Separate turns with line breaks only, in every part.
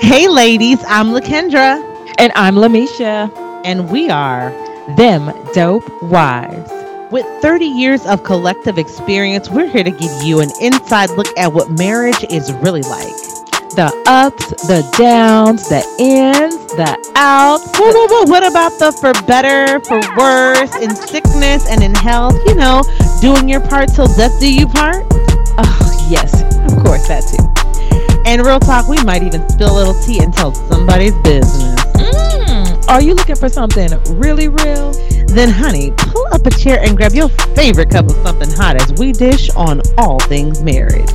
Hey, ladies, I'm Lakendra.
And I'm Lamisha.
And we are
Them Dope Wives.
With 30 years of collective experience, we're here to give you an inside look at what marriage is really like.
The ups, the downs, the ins, the outs.
Whoa, whoa, whoa. What about the for better, for worse, in sickness and in health? You know, doing your part till death do you part?
Oh, yes, of course, that too.
And real talk, we might even spill a little tea and tell somebody's business.
Mm, are you looking for something really real?
Then, honey, pull up a chair and grab your favorite cup of something hot as we dish on all things marriage.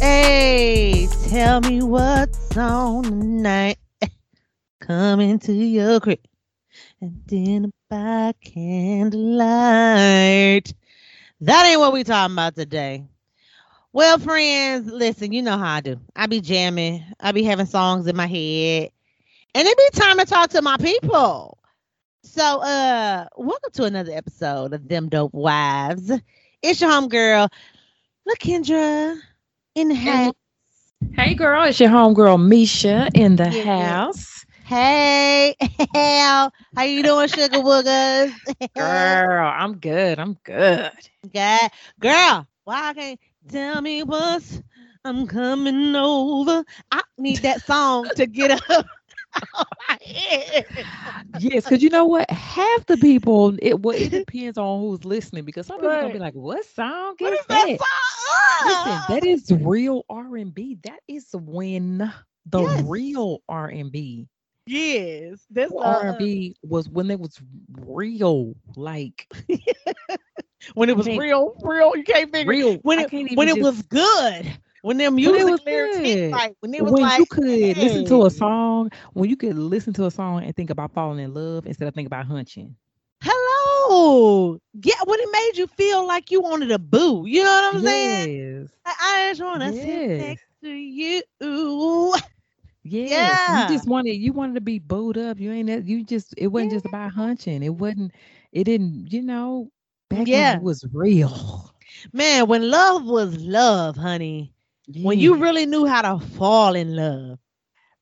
Hey, tell me what's on tonight. Come into your crib and dinner by candlelight. That ain't what we talking about today. Well, friends, listen, you know how I do. I be jamming. I be having songs in my head. And it be time to talk to my people. So uh welcome to another episode of Them Dope Wives. It's your homegirl, Lakendra in the house.
Hey girl, it's your homegirl Misha in the
Yeah.
house.
Hey, how how you doing, sugar woogers?
Girl, I'm good. I'm good.
God, girl, why can't tell me what's I'm coming over. I need that song to get up.
Yes, because you know what? Half the people, it well, it depends on who's listening because some people gonna be like, "What song
What
is
is that
that?"
song?
Listen, that is real R and B. That is when the
Yes.
real R and B.
yes. this
R
uh,
and B was when it was real, like
when it was real, real. You can't figure
real.
when it when it was good. When
it
music
was
lyrics hit
good.
When it was
when
like
you could listen to a song, when you could listen to a song and think about falling in love instead of thinking about hunching.
Hello. Yeah, when it made you feel like you wanted a boo. You know what I'm saying?
Yes,
I, just wanna sit
Yes.
next to you.
Yes.
Yeah.
You just wanted you wanted to be booed up. You ain't that- you just it wasn't just about hunching. It wasn't. It didn't. You know, back
Yeah.
was real.
Man, when love was love, honey. When you really knew how to fall in love.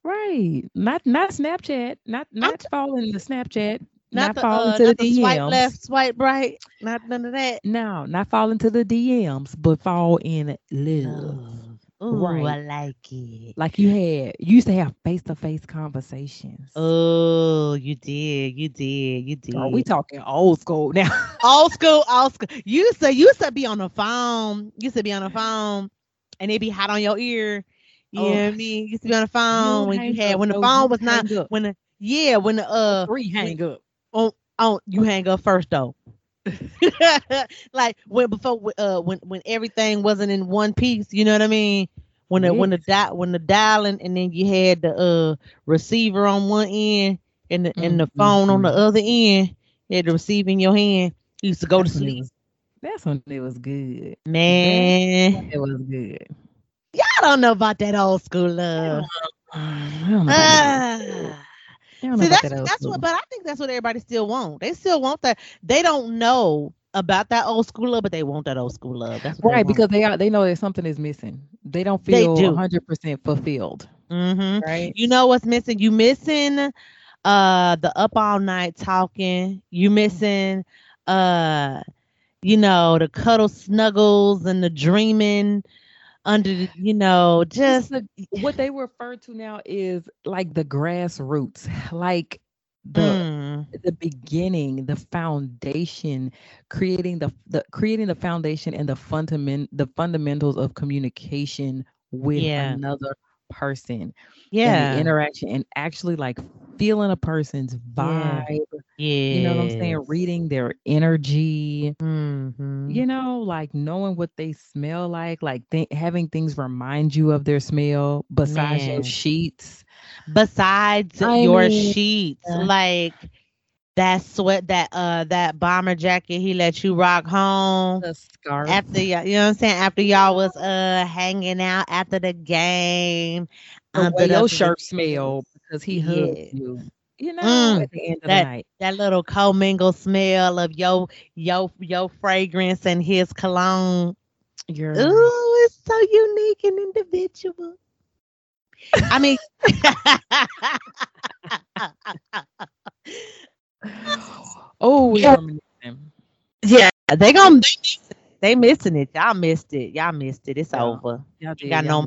Right. Not not Snapchat. Not not falling into Snapchat.
Not,
Not,
the,
falling
uh,
to
not
the
the swipe left, swipe right. Not none of that.
No, not falling into the DMs, but fall in love.
Ooh, I like it.
Like you had you used to have face to face conversations.
Oh, you did, you did, you did.
Girl, we talking old school now.
old school, old school. You used to, you used to be on the phone. You used to be on the phone, and it be hot on your ear. You know what I
Oh,
mean? You used to be on the phone when you had
up,
when the phone was not
up.
when the yeah when the uh
Three hang up.
on on you hang up first though. like when before uh when when everything wasn't in one piece, you know what I mean? When the when the di- when the dialing and then you had the uh receiver on one end and the and the
Mm,
phone on the
mm,
other end, you had the receiver in your hand. You used to go to
That's when
sleep.
was- That's when it was good.
Man,
It was good.
y'all don't know about that old school love.
I don't know about that. I don't know
See, that's
that
that's
school.
what, but I think that's what everybody still want. They still want that. They don't know about that old school love, but they want that old school love. That's what
Right, because they are they know that something is missing. They don't feel hundred percent fulfilled.
hmm
Right.
you know what's missing. You missing uh the up all night talking. You missing uh you know the cuddle snuggles and the dreaming under you know
Just the, what they refer to now is like the grassroots, like the
mm,
the beginning, the foundation, creating the the creating the foundation and the fundament the fundamentals of communication with
Yeah.
another person.
yeah
the interaction and actually like feeling a person's vibe.
yeah
You know what I'm saying? Reading their energy.
hmm
You know, like knowing what they smell like, like th- having things remind you of their smell besides your sheets.
besides
I
your
mean,
sheets
uh,
like that sweat that uh that bomber jacket he let you rock home
The scarf.
after y'all you know what i'm saying after y'all was uh hanging out after the game
the
under
way
the
your shirt
bleachers.
smell because he hugged
Yeah.
you. You know,
Mm,
at the end of
that-
the night.
that little commingle smell of your your your fragrance and his cologne
You're
Ooh, it's so unique and individual. I mean,
oh,
Yeah.
yeah.
they gonna they missing it. Y'all missed it. Y'all missed it. It's
Yeah.
over.
Y'all
You got
y'all
no.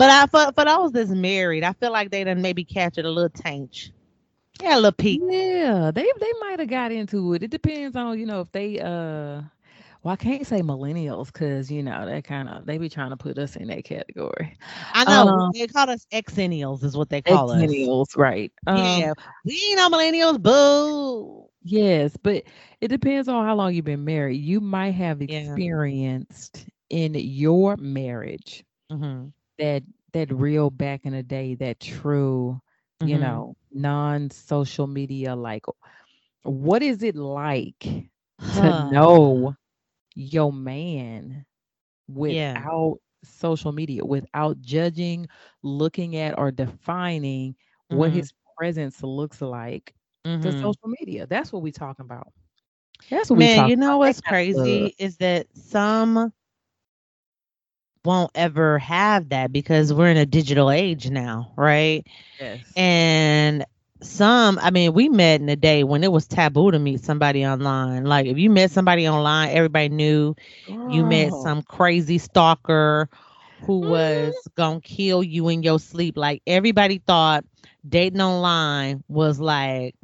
But I for for those that's married, I feel like they done maybe captured a little taint. Yeah, a little peek.
Yeah, they they might have got into it. It depends on you know if they uh. Well, I can't say millennials because you know they kind of they be trying to put us in that category.
I know
Um,
they call us exennials, is what they call us.
Millennials, right? Um,
Yeah, we ain't no millennials. Boo.
Yes, but it depends on how long you've been married. You might have
Yeah.
experienced in your marriage
hmm
that that real back in the day, that true, you
Mhm.
know, non-social media like what is it like to know your man
Yeah.
without social media, without judging, looking at or defining what
Mhm.
his presence looks like to
Mhm.
social media. That's what we're talking about. That's what we
Man, you know
about.
what's
That kind of love.
crazy is that some won't ever have that because we're in a digital age now, right?
Yes.
And some, I mean, we met in a day when it was taboo to meet somebody online. Like if you met somebody online, everybody knew you met some crazy stalker who
Mhm.
was gonna kill you in your sleep. Like everybody thought dating online was like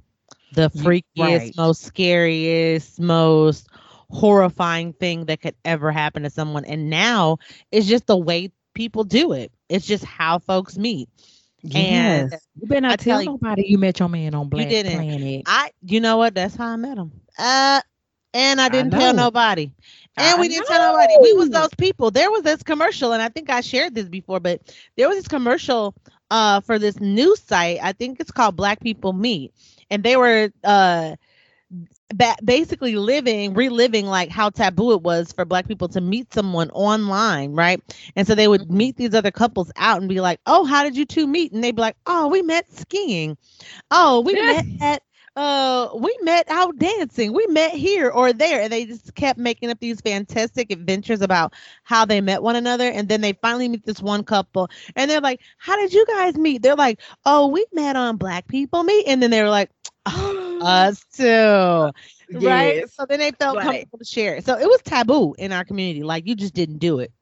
the freakiest,
right.
most scariest, most horrifying thing that could ever happen to someone. And now it's just the way people do it. It's just how folks meet. And
Yes. You better
I
not
tell
tell
you-
nobody you met your man on Black
didn't.
Planet.
I, you know what? That's how I met him. Uh, and I didn't tell nobody. And
I
we didn't tell nobody. We was those people. There was this commercial, and I think I shared this before, but there was this commercial uh for this news site. I think it's called Black People Meet, and they were uh ba- basically living, reliving like how taboo it was for Black people to meet someone online, right? And so they would
Mhm.
meet these other couples out and be like, "Oh, how did you two meet?" And they'd be like, "Oh, we met skiing. Oh, we met at." Uh, we met out dancing. We met here or there, and they just kept making up these fantastic adventures about how they met one another. And then they finally meet this one couple, and they're like, "How did you guys meet?" They're like, "Oh, we met on Black People Meet," and then they were like, "Us too." right? So then they felt
Right.
comfortable to share it. So it was taboo in our community. Like you just didn't do it.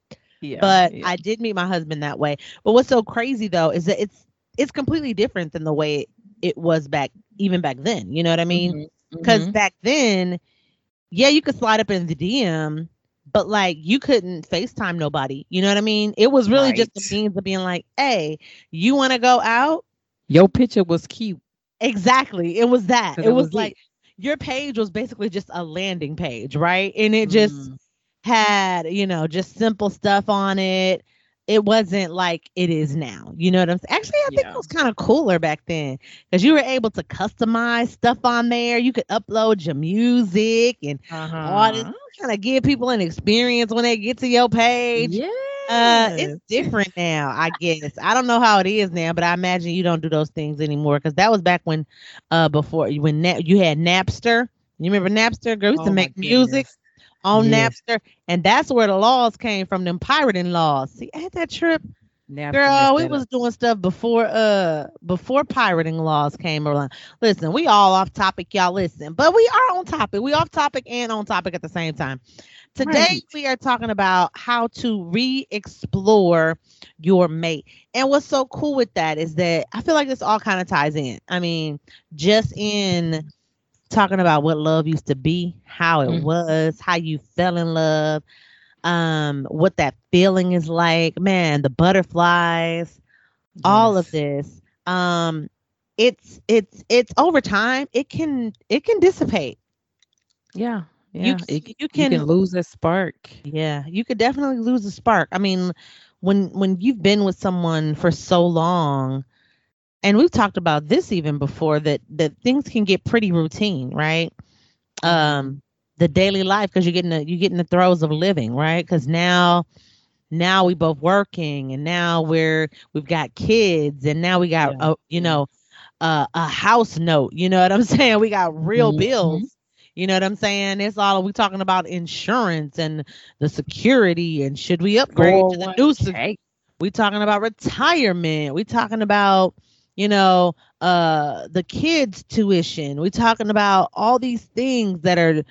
Yeah.
but
yeah.
I did meet my husband that way. But what's so crazy though is that it's it's completely different than the way it, it was back even back then. You know what I mean?
Mhm,
Because
mhm.
back then, yeah, you could slide up in the DM, but like you couldn't FaceTime nobody. You know what I mean? It was really just the means of being like, hey, you want to go out?
your picture was cute.
Exactly. It was that. It was
it.
like your page was basically just a landing page, right? And it just
Mm.
had, you know, just simple stuff on it. It wasn't like it is now. You know what I'm saying? Actually, I think
Yeah.
it was kind of cooler back then because you were able to customize stuff on there. You could upload your music and all this
Uh-huh.
kind of give people an experience when they get to your page.
Yeah.
Uh, it's different now, I guess. I don't know how it is now, but I imagine you don't do those things anymore because that was back when, uh, before when Na- you had Napster. You remember Napster? Girl, we used
Oh
to make music on
Yes.
Napster, and that's where the laws came from. Them pirating laws. See, ain't that trip,
Napster
girl? We was
up.
doing stuff before, uh, before pirating laws came around. Listen, we all off topic, y'all. Listen, but we are on topic. We off topic and on topic at the same time. Today
Right.
we are talking about how to re-explore your mate. And what's so cool with that is that I feel like this all kind of ties in. I mean, just in talking about what love used to be, how it
Mhm.
was, how you fell in love, um, what that feeling is like, man, the butterflies, all of this. Um, it's it's it's over time, it can it can dissipate.
Yeah. Yeah.
You,
it-
you
you
can
can lose a spark.
yeah, you could definitely lose a spark. I mean, when when you've been with someone for so long, and we've talked about this even before that that things can get pretty routine, right? Um, the daily life because you're getting the you get in the throes of living, right? Because now now we both working and now we're we've got kids and now we got
Yeah,
uh, you know uh, a house note. You know what I'm saying? We got real
Mhm.
bills You know what I'm saying? It's all we talking about insurance and the security and should we upgrade to the new se- we talking about retirement. We talking about, you know, uh the kids tuition. We talking about all these things that are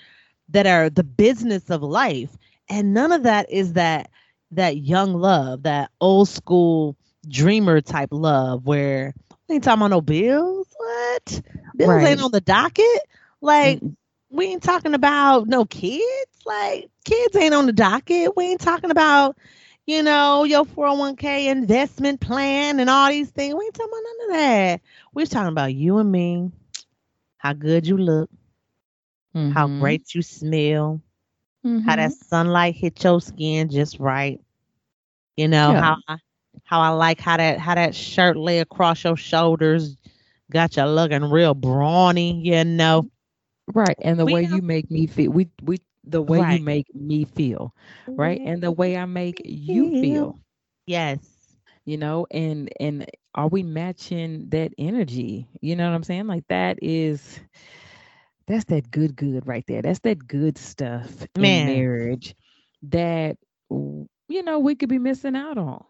that are the business of life. And none of that is that that young love, that old school dreamer type love where we ain't talking about no bills. What? Bills right. ain't on the docket. Like mm-hmm. We ain't talking about no kids. Like kids ain't on the docket. We ain't talking about, you know, your 401k investment plan and all these things. We ain't talking about none of that. We're talking about you and me, how good you look, mm-hmm. how great you smell, mm-hmm. how that mm-hmm. sunlight hit your skin just right. You know, yeah. how I, how I like how that how that shirt lay across your shoulders, got you looking real brawny, you know.
Right. And the we way you make me feel we we the way right. you make me feel, right? And the way I make you feel.
Yes.
You know, and and are we matching that energy? You know what I'm saying? Like that is that's that good good right there. That's that good stuff Man. in marriage that you know we could be missing out on.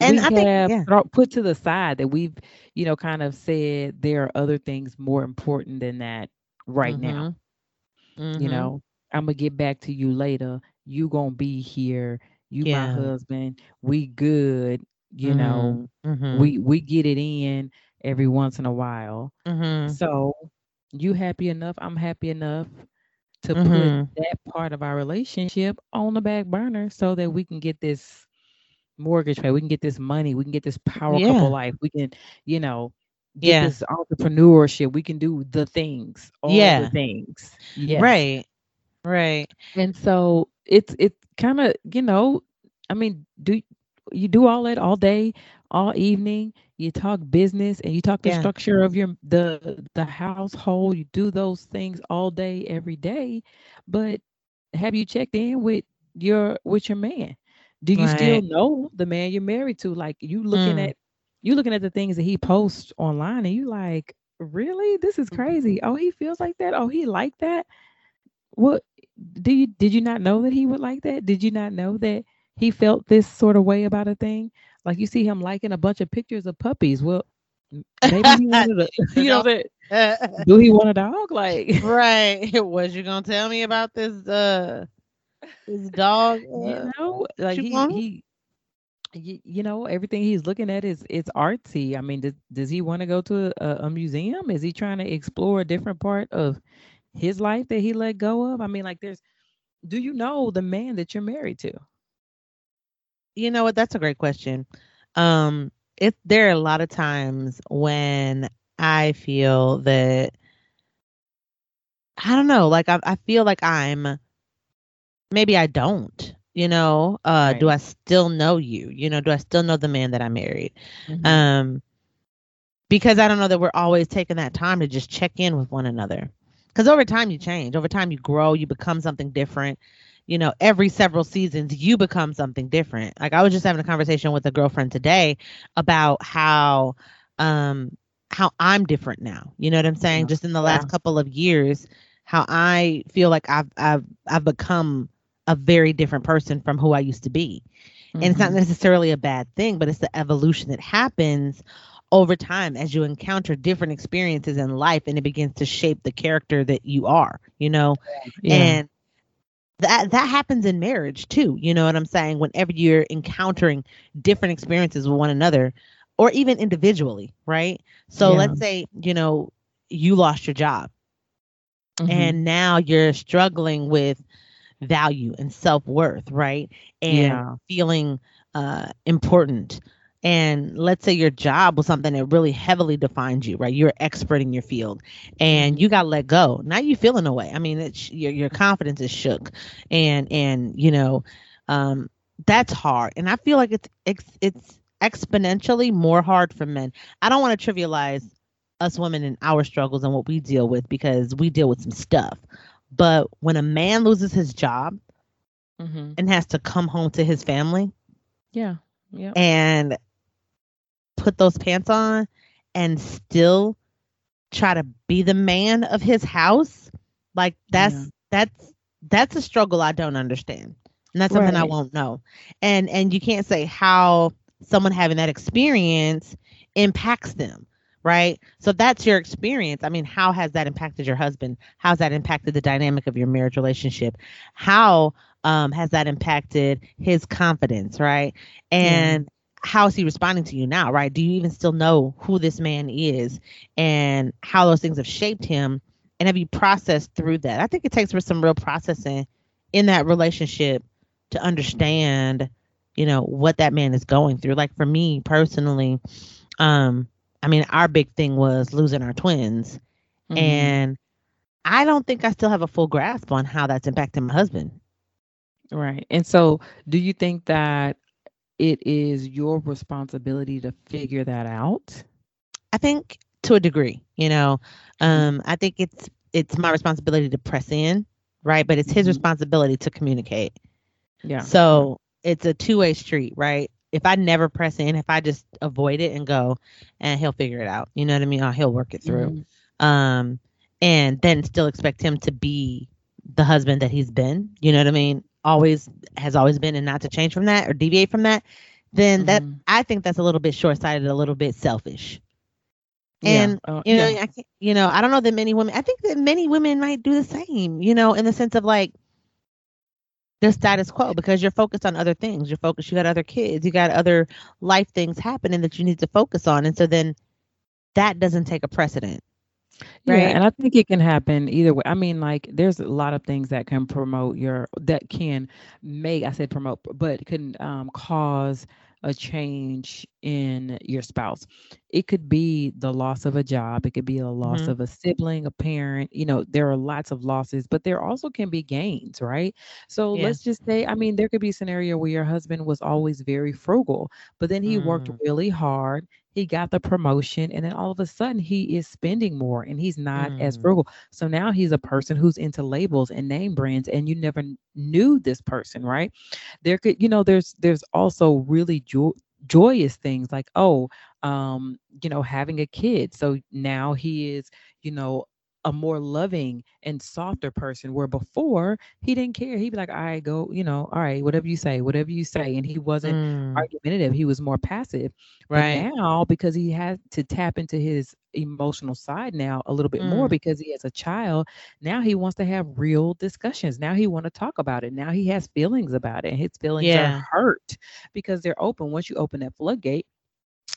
And we I have think, yeah. put to the side that we've, you know, kind of said there are other things more important than that right mm-hmm. now. Mm-hmm. You know, I'm gonna get back to you later. You gonna be here. You yeah. my husband. We good. You mm-hmm. know, mm-hmm. we we get it in every once in a while. Mm-hmm. So you happy enough? I'm happy enough to put mm-hmm. that part of our relationship on the back burner so that we can get this mortgage pay. We can get this money. We can get this power yeah. couple life. We can, you know, yeah. this entrepreneurship. We can do the things, all yeah. the things.
Yeah. Right. Right.
And so it's it's kind of, you know, I mean, do you do all that all day, all evening? You talk business and you talk the yeah. structure of your the the household. You do those things all day, every day. But have you checked in with your with your man? do you right. still know the man you're married to? Like you looking mm. at you looking at the things that he posts online and you like, really? This is mm-hmm. crazy. Oh, he feels like that. Oh, he like that. What do you did you not know that he would like that? Did you not know that he felt this sort of way about a thing? Like you see him liking a bunch of pictures of puppies. Well, maybe he wanted a, you know that do he want a dog? Like
right. Was you gonna tell me about this uh his dog, uh,
you know, like he, he you, know everything he's looking at is it's artsy. I mean does, does he want to go to a, a, museum? Is he trying to explore a different part of his life that he let go of? I mean like there's do you know the man that you're married to?
You know what? That's a great question. Um it there are a lot of times when i feel that i don't know like i, I feel like i'm maybe I don't. You know, uh, right. do I still know you? You know, do I still know the man that I married? Mm-hmm. Um, because I don't know that we're always taking that time to just check in with one another. Because over time you change, over time you grow, you become something different. You know, every several seasons you become something different. Like I was just having a conversation with a girlfriend today about how um how I'm different now. You know what I'm saying? Just in the last yeah. couple of years, how I feel like I've I've I've become a very different person from who I used to be. Mm-hmm. And it's not mm-hmm. necessarily a bad thing, but it's the evolution that happens over time as you encounter different experiences in life and it begins to shape the character that you are, you know? Yeah. And that that happens in marriage too. You know what I'm saying? Whenever you're encountering different experiences with one another or even individually, right? So yeah. let's say, you know, you lost your job. Mm-hmm. And now you're struggling with value and self worth, right? And yeah. feeling uh, important. And let's say your job was something that really heavily defined you, right? You're expert in your field, and mm-hmm. you got let go. Now you feeling away. I mean, it's, your your confidence is shook, and and you know, um, that's hard. And I feel like it's it's it's exponentially more hard for men. I don't want to trivialize us women and our struggles and what we deal with because we deal with some stuff. But when a man loses his job mm-hmm. and has to come home to his family,
yeah, yeah,
and put those pants on and still try to be the man of his house, Like that's yeah. that's that's a struggle I don't understand. And that's something right. I won't know. And and you can't say how someone having that experience impacts them right? So that's your experience. I mean, how has that impacted your husband? How's that impacted the dynamic of your marriage relationship? How um, has that impacted his confidence, right? And mm. how is he responding to you now, right? Do you even still know who this man is and how those things have shaped him? And have you processed through that? I think it takes for some real processing in that relationship to understand, you know, what that man is going through. Like for me personally, um, I mean, our big thing was losing our twins. Mm-hmm. And I don't think I still have a full grasp on how that's impacting my husband.
Right. And so, do you think that it is your responsibility to figure that out?
I think to a degree, you know, mm-hmm. um, I think it's it's my responsibility to press in, right? But it's his mm-hmm. responsibility to communicate. Yeah. So it's a two way street, right? If I never press in, if I just avoid it and go, and he'll figure it out. You know what I mean? Or he'll work it through. Mm-hmm. Um, and then still expect him to be the husband that he's been. You know what I mean? Always has always been, and not to change from that or deviate from that. Then mm-hmm. that I think that's a little bit short sighted, a little bit selfish. And yeah. uh, you know, yeah. I you know, I don't know that many women. I think that many women might do the same. You know, in the sense of like the status quo because you're focused on other things. You're focused, you got other kids, you got other life things happening that you need to focus on. And so then that doesn't take a precedent.
Right. Yeah, and I think it can happen either way. I mean, like there's a lot of things that can promote your that can make I said promote, but can um, cause a change in your spouse. It could be the loss of a job, it could be a loss mm-hmm. of a sibling, a parent. You know, there are lots of losses, but there also can be gains, right? So yeah. let's just say, I mean, there could be a scenario where your husband was always very frugal, but then he mm. worked really hard he got the promotion and then all of a sudden he is spending more and he's not mm. as frugal. So now he's a person who's into labels and name brands and you never knew this person right? There could you know there's there's also really jo- joyous things like oh um you know having a kid. So now he is you know a more loving and softer person where before he didn't care. He'd be like all right go you know all right whatever you say whatever you say and he wasn't mm. argumentative. He was more passive. Right. but now because he has to tap into his emotional side now a little bit mm. more because he has a child now he wants to have real discussions. Now he want to talk about it. Now he has feelings about it his feelings yeah. are hurt because they're open. Once you open that floodgate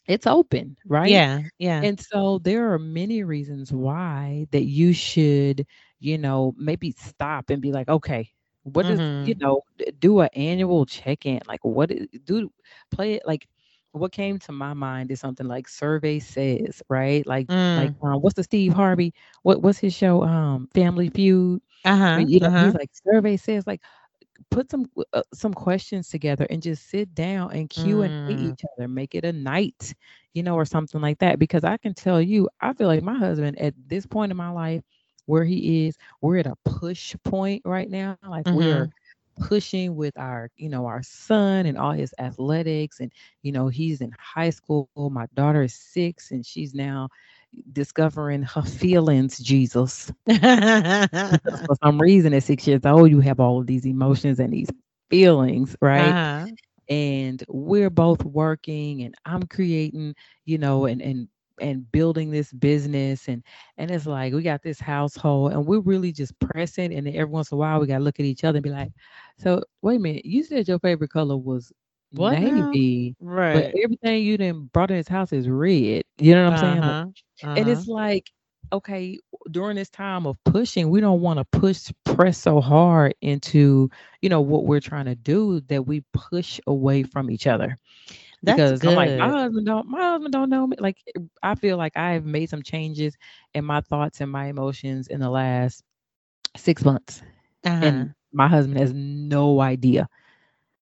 it's open, right?
Yeah, yeah.
And so there are many reasons why that you should, you know, maybe stop and be like, okay, what is, mm-hmm. you know, do an annual check-in. Like what is, do play it like what came to my mind is something like survey says, right? Like mm. like um, what's the Steve Harvey? What what's his show? Um Family Feud. Uh-huh. You know, uh-huh. he's like survey says like put some uh, some questions together and just sit down and Q and mm. each other make it a night you know or something like that because i can tell you i feel like my husband at this point in my life where he is we're at a push point right now like mm-hmm. we're pushing with our you know our son and all his athletics and you know he's in high school my daughter is six and she's now discovering her feelings, Jesus. For some reason, at six years old, you have all of these emotions and these feelings, right? Uh-huh. And we're both working, and I'm creating, you know, and and and building this business and and it's like we got this household and we're really just pressing and every once in a while we gotta look at each other and be like so wait a minute you said your favorite color was what maybe right but everything you didn't brought in his house is red you know what i'm uh-huh. saying like, uh-huh. and it's uh-huh. like okay during this time of pushing we don't want to push press so hard into you know what we're trying to do that we push away from each other That's because good. I'm like my husband don't my husband don't know me like I feel like I have made some changes in my thoughts and my emotions in the last six months uh-huh. and my husband has no idea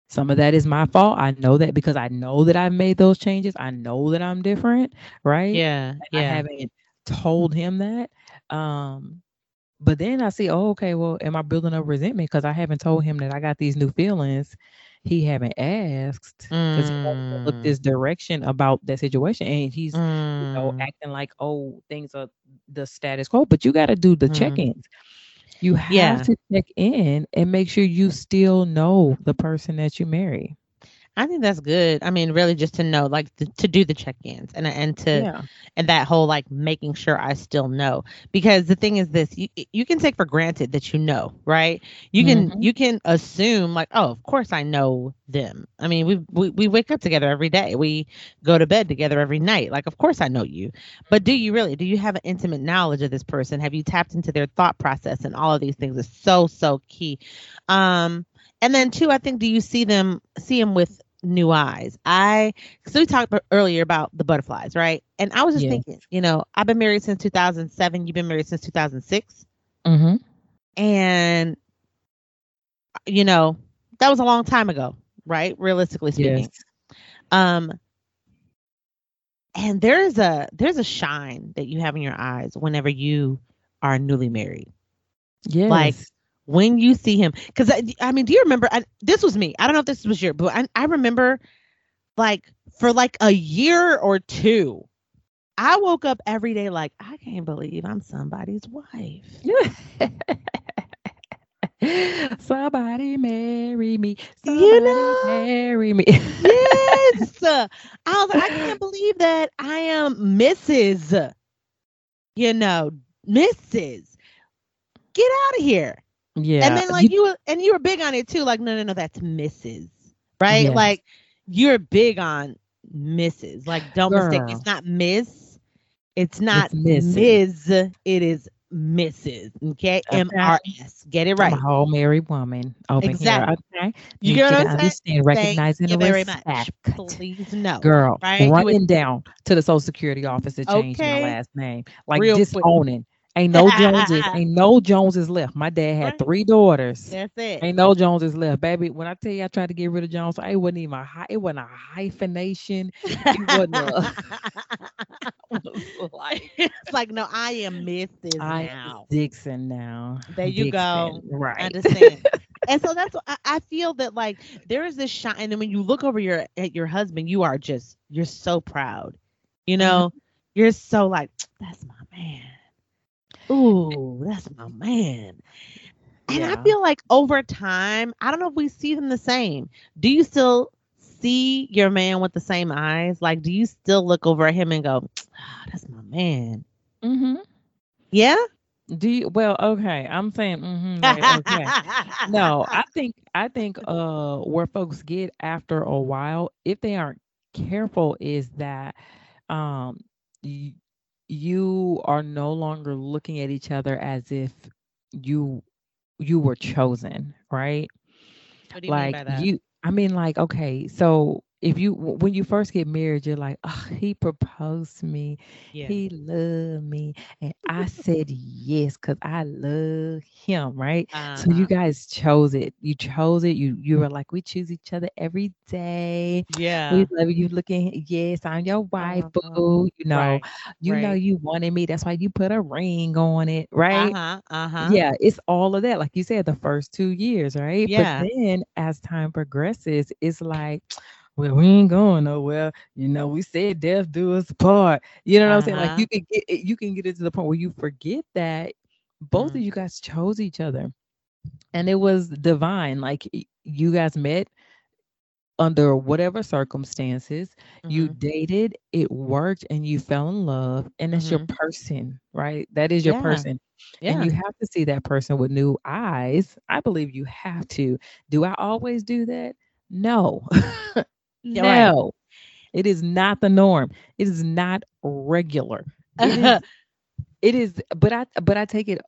some of that is my fault. I know that because I know that I've made those changes. I know that I'm different, right?
Yeah. yeah. I
haven't told him that. Um, but then I see, oh, okay, well, am I building up resentment because I haven't told him that I got these new feelings? He haven't asked because mm. he look this direction about that situation, and he's mm. you know mm. acting like, oh, things are the status quo. But you got to do the mm. check-ins. You have
Yeah.
to check in and make sure you still know the person that you marry.
I think that's good. I mean, really, just to know, like, to, to do the check-ins and and to
Yeah.
and that whole like making sure I still know. Because the thing is, this you you can take for granted that you know, right? You can
Mhm.
you can assume like, oh, of course I know them. I mean, we we we wake up together every day. We go to bed together every night. Like, of course I know you. But do you really? Do you have an intimate knowledge of this person? Have you tapped into their thought process? And all of these things is so so key. Um, and then two, I think, do you see them see them with new eyes? I so we talked earlier about the butterflies, right? And I was just
Yes.
thinking, you know, I've been married since 2007. You've been married since 2006,
Mm-hmm.
and you know that was a long time ago, right? Realistically speaking,
Yes.
um, and there's a there's a shine that you have in your eyes whenever you are newly married.
Yes.
Like, when you see him because I, I mean do you remember I, this was me i don't know if this was your but I, I remember like for like a year or two i woke up every day like i can't believe i'm somebody's wife
Somebody marry me.
You know?
marry me.
yes i was like i can't believe that i am mrs you know mrs get out of here
yeah.
and then like you, were and you were big on it too like no no no that's mrs right
Yes.
like you're big on mrs like don't mistake it's not miss it's not
Mrs.
ms it is mrs okay
Okay.
m-r-s get it
I'm
right
a whole married woman over
Exactly.
here. Okay.
You
Need
get what
to
I'm saying?
Understand, recognizing
Thank
the
you very much please no
Girl,
Right? You
running
would-
down to the Social Security office to change
Okay.
my last name, like
Real quick.
Ain't no Joneses. ain't no Joneses left. My dad had
Right.
three daughters.
that's it
Ain't no Joneses left, baby. When I tell you I tried to get rid of Jones, it wasn't even a hy- it wasn't a hyphenation. It wasn't a, like
it's like no i am mrs
I
now
am Dixon now.
There you go.
Dixon, Right.
understand and so that's what I, I feel that like there is this shine and then when you look over your at your husband you are just you're so proud you
Mm-hmm.
know you're so like that's my man ooh that's my man and i feel like over time i don't know if we see them the same do you still see your man with the same eyes like do you still look over at him and go ah, that's my man
Mm-hmm.
yeah
Do you well, okay. I'm saying mm-hmm, like, okay. no i think i think uh where folks get after a while if they aren't careful is that um you are no longer looking at each other as if you you were chosen right?
What do you mean
like
by that?
you i mean like okay so if you when you first get married you're like oh he proposed to me
yeah
he loved me and i said yes because i love him right so you
Uh-huh.
guys chose it. You chose it. You you were like, we choose each other every day.
yeah
We love you. Looking, yes, I'm your wife,
Uh-huh.
boo. You know,
Right,
you know
right.
you wanted me. That's why you put a ring on it, right?
Uh-huh. Uh-huh.
Yeah, it's all of that. Like you said, the first two years, right?
Yeah.
But then as time progresses, it's like, well, we ain't going nowhere. You know, we said death do us part. You know what I'm saying? Like
Uh-huh.
you can get it- you can get it to the point where you forget that both
Mm.
of you guys chose each other. And it was divine. Like you guys met under whatever circumstances you
Mhm.
dated it worked and you fell in love and that's your
Mhm.
person right that is your
Yeah.
person
Yeah.
and you have to see that person with new eyes i believe you have to do i always do that no
Yeah, right.
no it is not the norm it is not regular it is, it is but i but i take it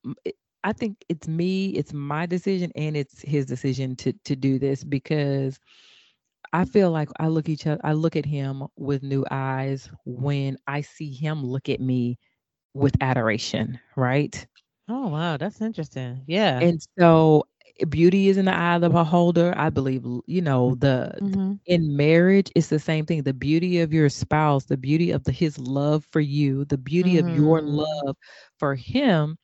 i think it's me it's my decision and it's his decision to to do this because I feel like I look each other I look at him with new eyes when I see him look at me with adoration, right?
oh wow, that's interesting. Yeah.
And so beauty is in the eye of the beholder. I believe, you know, the
Mhm.
in marriage it's the same thing. The beauty of your spouse, the beauty of the, his love for you, the beauty of your
Mhm.
love for him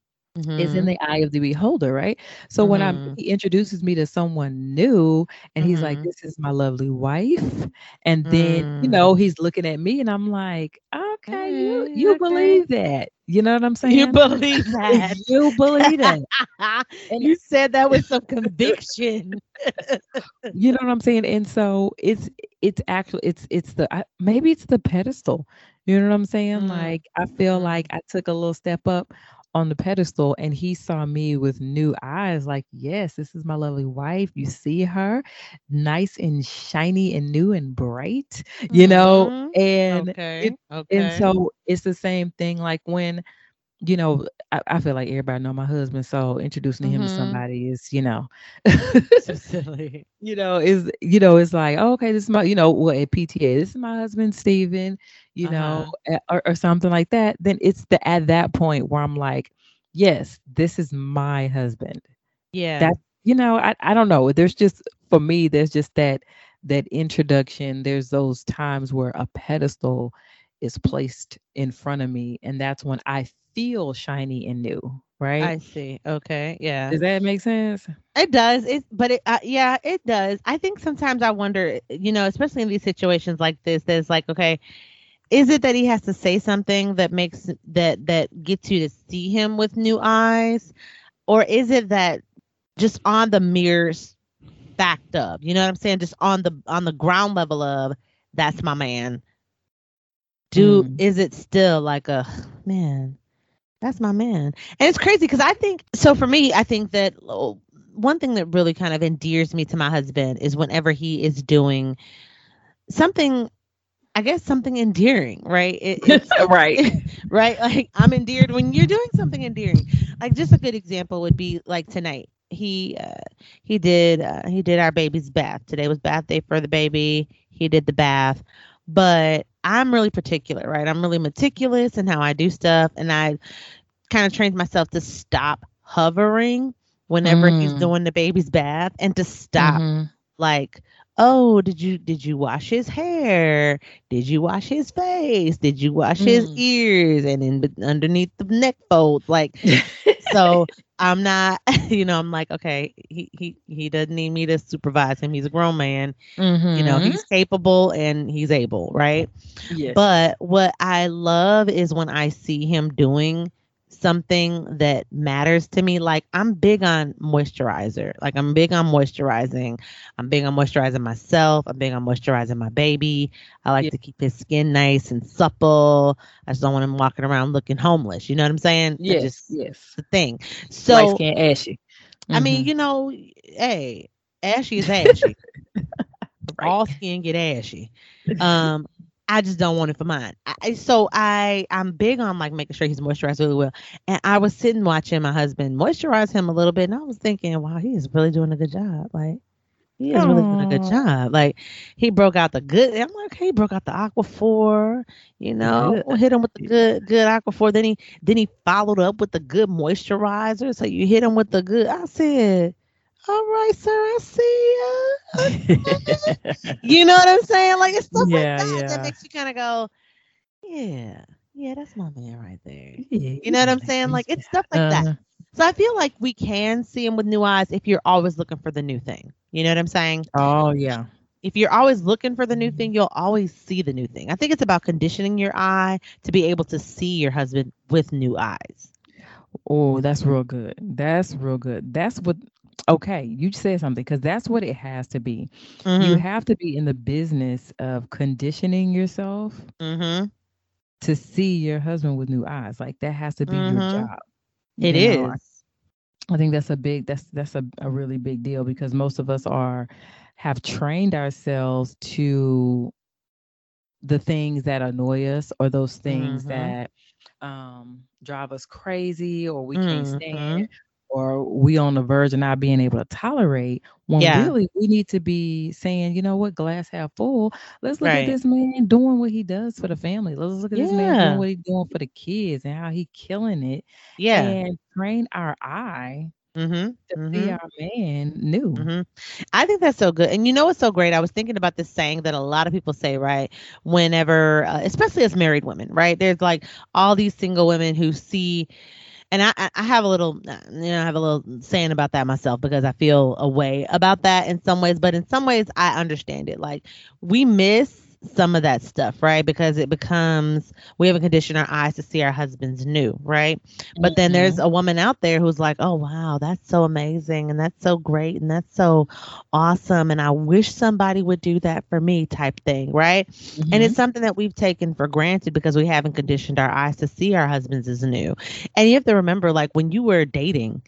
is in
Mhm.
the eye of the beholder, right? So when I
Mhm.
he introduces me to someone new and he's like,
Mhm.
This is my lovely wife. And then, you
Mm.
know, he's looking at me and I'm like, Okay, you you okay. believe that. You know what I'm saying?
You believe that.
you believe that.
and you said that with some conviction.
you know what I'm saying? And so it's it's actually it's it's the maybe it's the pedestal. You know what I'm saying? Mm-hmm. Like I feel like I took a little step up on the pedestal and he saw me with new eyes like yes this is my lovely wife you see her nice and shiny and new and bright you mm-hmm. know and okay. It, okay. and so it's the same thing like when you know, I, I, feel like everybody know my husband, so introducing mm-hmm. him to mm-hmm. somebody is, you know,
silly.
You know, is you know, it's like, oh, okay, this is my, you know, what at PTA, this is my husband, Steven, you uh-huh. know, or, or something like that. Then it's the at that point where I'm like, yes, this is my husband.
Yeah.
That you know, I, I don't know. There's just for me, there's just that that introduction. There's those times where a pedestal is placed in front of me, and that's when I feel shiny and new, right?
I see. Okay. Yeah.
Does that make sense?
It does. It, but it, uh, yeah, it does. I think sometimes I wonder, you know, especially in these situations like this, there's like, okay, is it that he has to say something that makes that that gets you to see him with new eyes, or is it that just on the mirrors fact of, you know what I'm saying, just on the on the ground level of that's my man. Do mm. is it still like a man? That's my man. And it's crazy because I think so for me, I think that oh, one thing that really kind of endears me to my husband is whenever he is doing something I guess something endearing, right?
It, right.
right. Like I'm endeared when you're doing something endearing. Like just a good example would be like tonight. He uh, he did uh, he did our baby's bath. Today was bath day for the baby. He did the bath. But I'm really particular, right? I'm really meticulous in how I do stuff. And I kind of trained myself to stop hovering whenever mm. he's doing the baby's bath and to stop mm-hmm. like oh did you did you wash his hair did you wash his face did you wash mm. his ears and in underneath the neck folds like so i'm not you know i'm like okay he he he doesn't need me to supervise him he's a grown man mm-hmm. you know he's mm-hmm. capable and he's able right yes. but what i love is when i see him doing something that matters to me. Like I'm big on moisturizer. Like I'm big on moisturizing. I'm big on moisturizing myself. I'm big on moisturizing my baby. I like yeah. to keep his skin nice and supple. I just don't want him walking around looking homeless. You know what I'm saying?
Yes, just yes.
The thing. So Light
skin ashy.
Mm-hmm. I mean, mm-hmm. you know, hey, ashy is ashy. right. All skin get ashy. Um, I just don't want it for mine. I, so I I'm big on like making sure he's moisturized really well. And I was sitting watching my husband moisturize him a little bit, and I was thinking, wow, he is really doing a good job. Like he is Aww. really doing a good job. Like he broke out the good. I'm like, okay, he broke out the Aquaphor. You know, yeah. hit him with the good good Aquaphor. Then he then he followed up with the good moisturizer. So you hit him with the good. I said all right, sir, I see you. you know what I'm saying? Like it's stuff yeah, like that yeah. that makes you kind of go, yeah, yeah, that's my man right there. Yeah, you know what I'm saying? Like it's stuff like uh, that. Uh-huh. So I feel like we can see him with new eyes if you're always looking for the new thing. You know what I'm saying?
Oh yeah.
If you're always looking for the new thing, you'll always see the new thing. I think it's about conditioning your eye to be able to see your husband with new eyes.
Oh, that's real good. That's real good. That's what Okay, you said something because that's what it has to be. Mm-hmm. You have to be in the business of conditioning yourself
mm-hmm.
to see your husband with new eyes. Like that has to be mm-hmm. your job.
It you is. Know?
I think that's a big that's that's a, a really big deal because most of us are have trained ourselves to the things that annoy us or those things mm-hmm. that um drive us crazy or we can't mm-hmm. stand or we on the verge of not being able to tolerate when yeah. really we need to be saying, you know what, glass half full. Let's look right. at this man doing what he does for the family. Let's look at yeah. this man doing what he's doing for the kids and how he killing it.
Yeah.
And train our eye
mm-hmm.
to
mm-hmm.
be our man new.
Mm-hmm. I think that's so good. And you know what's so great? I was thinking about this saying that a lot of people say, right? Whenever, uh, especially as married women, right? There's like all these single women who see and I, I have a little, uh, you know, I have a little saying about that myself because I feel a way about that in some ways, but in some ways I understand it. Like we miss some of that stuff, right? Because it becomes we haven't conditioned our eyes to see our husbands new, right? But then there's
Mhm.
a woman out there who's like, oh wow, that's so amazing and that's so great and that's so awesome and I wish somebody would do that for me type thing, right? And
Mhm.
it's something that we've taken for granted because we haven't conditioned our eyes to see our husbands as new. And you have to remember, like when you were dating,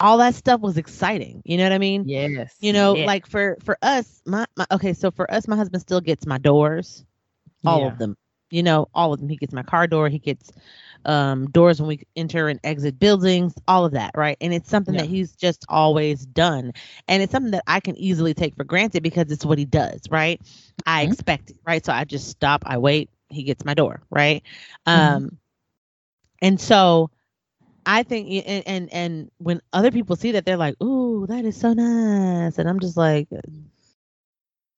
all that stuff was exciting. You know what I mean?
yes,
You know,
yeah.
like for for us, my, my okay, so for us, my husband still gets my doors, all
Yeah.
of them. You know, all of them. He gets my car door. He gets um doors when we enter and exit buildings, all of that, right? And it's something that he's just always done. And it's something that I can easily take for granted because it's what he does, right? I
Mhm.
expect it, right? So I just stop, I wait, he gets my door, right?
Mhm.
Um and so I think and, and and when other people see that they're like, "Ooh, that is so nice." And I'm just like,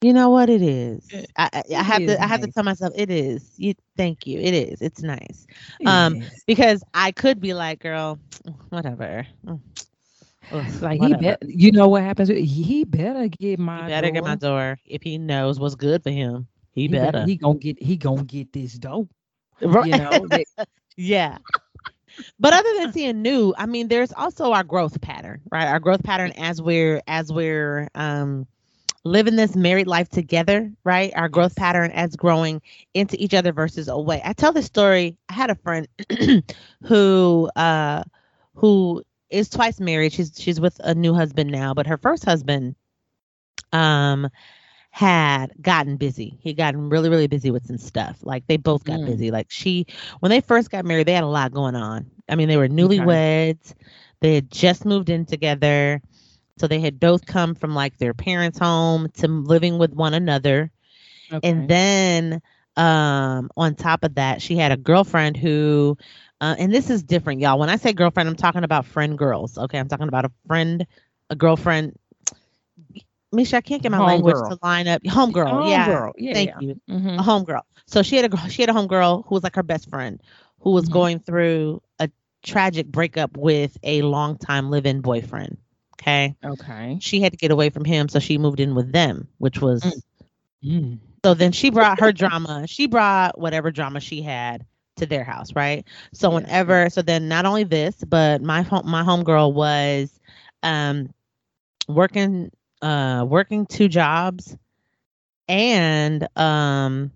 you know what it is.
It-
I I, I have
is
to I have to tell myself it is. You thank you. It is. It's nice. um,
Yes.
Because I could be like, "Girl, whatever." Mm. Ugh,
like he
whatever.
bet you know what happens he better get my
He better get my
door.
door if he knows what's good for him. He,
he
better.
he gonna get he gonna get this dope
Right.
you know
Yeah. But other than seeing new, I mean, there's also our growth pattern, right? Our growth pattern as we're as we're um living this married life together, right? Our growth pattern as growing into each other versus away. I tell this story. I had a friend who uh who is twice married. She's she's with a new husband now, but her first husband um had gotten busy. He gotten really, really busy with some stuff. Like they both got
Mm.
busy. Like she, when they first got married, they had a lot going on. I mean, they were newlyweds. They had just moved in together. So they had both come from like their parents' home to living with one another.
okay.
And then um on top of that, she had a girlfriend who uh, and this is different, y'all. When I say girlfriend, I'm talking about friend girls. Okay, I'm talking about a friend, a girlfriend. Misha, I can't get my language
Homegirl.
to line up. Homegirl, yeah.
Homegirl, yeah
Thank
yeah.
you.
Mhm.
A homegirl. So she had a gr- she had a homegirl who was like her best friend, who was
Mhm.
going through a tragic breakup with a longtime live-in boyfriend. Okay,
okay
she had to get away from him, so she moved in with them, which was
Mm. Mm.
so then she brought her drama. She brought whatever drama she had to their house, right? So
Yeah.
whenever, so then not only this, but my home, my homegirl was um working uh working two jobs and um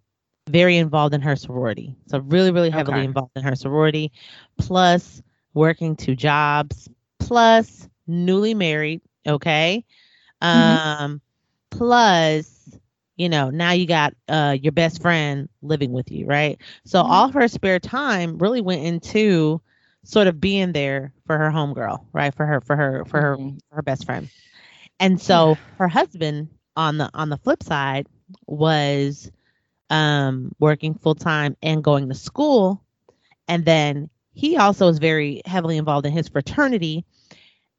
very involved in her sorority. So really, really heavily
Okay.
involved in her sorority, plus working two jobs, plus newly married. Okay.
Mhm.
Um, plus, you know, now you got uh your best friend living with you, right? So
Mhm.
all her spare time really went into sort of being there for her homegirl, right? For her, for her, for her,
Mhm.
for her best friend. And so her husband on the on the flip side was um working full time and going to school and then he also was very heavily involved in his fraternity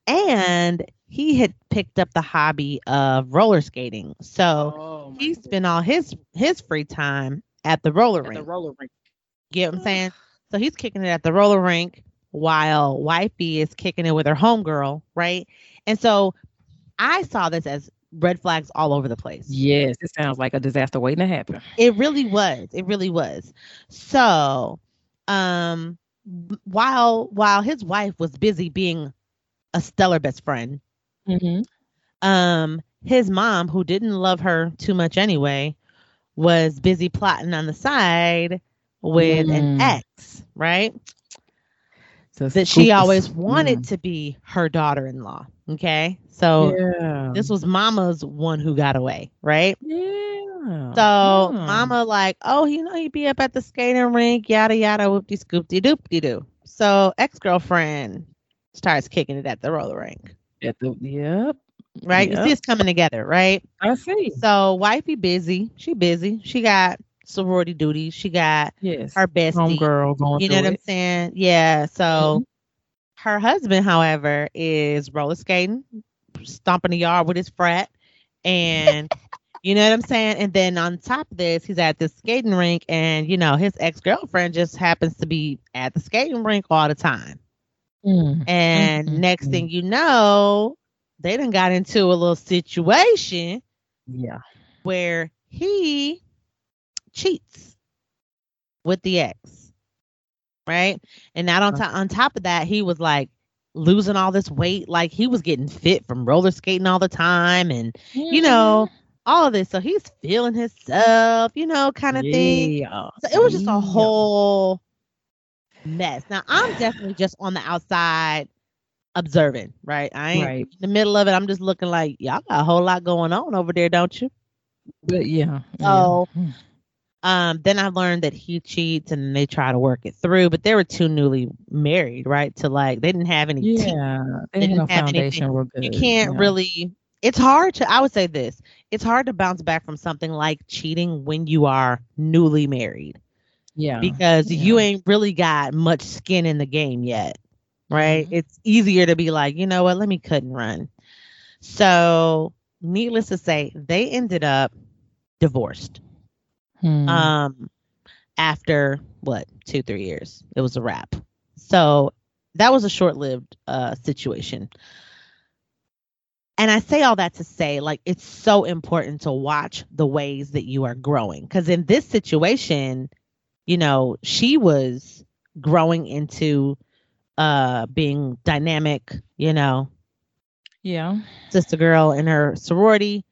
and he had picked up the hobby of roller skating. So
Oh,
he spent all his his free time at the roller
At
rink.
the roller rink.
Get what I'm saying? So he's kicking it at the roller rink while wifey is kicking it with her homegirl, right? And so I saw this as red flags all over the place.
Yes, it sounds like a disaster waiting to happen.
It really was. It really was. So, um while while his wife was busy being a stellar best friend,
Mm-hmm.
um his mom who didn't love her too much anyway was busy plotting on the side with an
Mm.
ex, right?
So
That she always wanted
Mm.
to be her daughter-in-law. Okay? So
yeah.
this was mama's one who got away, right?
yeah.
So
Hmm.
mama like, oh, you know, he'd be up at the skating rink, yada yada, whoopty scoopty doopty doo. So ex girlfriend starts kicking it at the roller rink,
At the, yep.
right? You see, it's coming together, right?
I see.
So wifey busy, she busy. She got sorority duties. She got
Yes.
her bestie.
Homegirl going
You know what I'm saying? Yeah. So her husband, however, is roller skating, stomping the yard with his frat, and you know what I'm saying. And then on top of this, he's at the skating rink, and you know his ex girlfriend just happens to be at the skating rink all the time.
Mm.
And
Mm, mm,
next thing you know, they done got into a little situation
Yeah.
where he cheats with the ex, right? And not on, uh-huh. to- on top of that, he was like losing all this weight. Like he was getting fit from roller skating all the time. And, you know, all of this. So he's feeling himself, you know, kind of yeah. thing. So it was just a whole mess. Now I'm definitely just on the outside observing, right? I ain't right. in the middle of it. I'm just looking like y'all got a whole lot going on over there, don't you?
But yeah.
So yeah. Um then I learned that he cheats and they try to work it through, but they were too newly married, right? To like they didn't have any
Yeah, they, they didn't, have foundation real good.
You can't yeah. really it's hard to I would say this. It's hard to bounce back from something like cheating when you are newly married.
Yeah.
Because
yeah.
you ain't really got much skin in the game yet. Right? Mm-hmm. It's easier to be like, you know what, let me cut and run. So needless to say, they ended up divorced. Hmm. Um after what, two, three years. It was a wrap. So that was a short lived uh situation. And I say all that to say, like, it's so important to watch the ways that you are growing. Because in this situation, you know, she was growing into uh being dynamic, you know.
Yeah.
Sister girl in her sorority,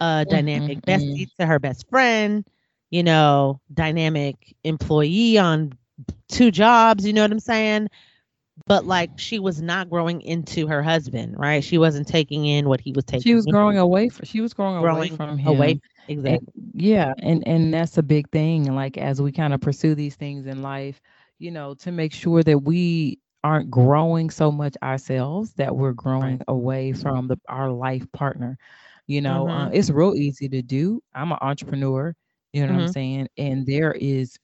uh mm-hmm, dynamic mm-hmm. bestie to her best friend, you know, dynamic employee on two jobs, you know what I'm saying? but like she was not growing into her husband, right? She wasn't taking in what he was taking.
She was growing away from. She was growing, growing away from him.
Away, exactly.
And, yeah, and and that's a big thing. Like as we kind of pursue these things in life, you know, to make sure that we aren't growing so much ourselves that we're growing right. away from the our life partner. You know, uh, mm-hmm. uh, it's real easy to do. I'm an entrepreneur. You know mm-hmm. what I'm mm-hmm. saying? And there is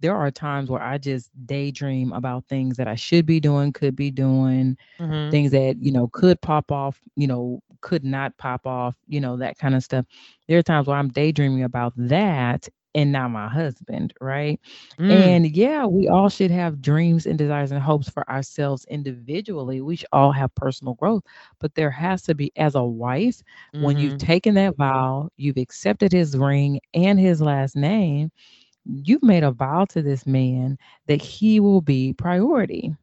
there are times where I just daydream about things that I should be doing, could be doing, mm-hmm. things that, you know, could pop off, you know, could not pop off, you know, that kind of stuff. There are times where I'm daydreaming about that and not my husband, right? Mm. And yeah, we all should have dreams and desires and hopes for ourselves individually. We should all have personal growth, but there has to be, as a wife, mm-hmm. when you've mm-hmm. taken that vow, you've accepted his ring and his last name you've made a vow to this man that he will be priority.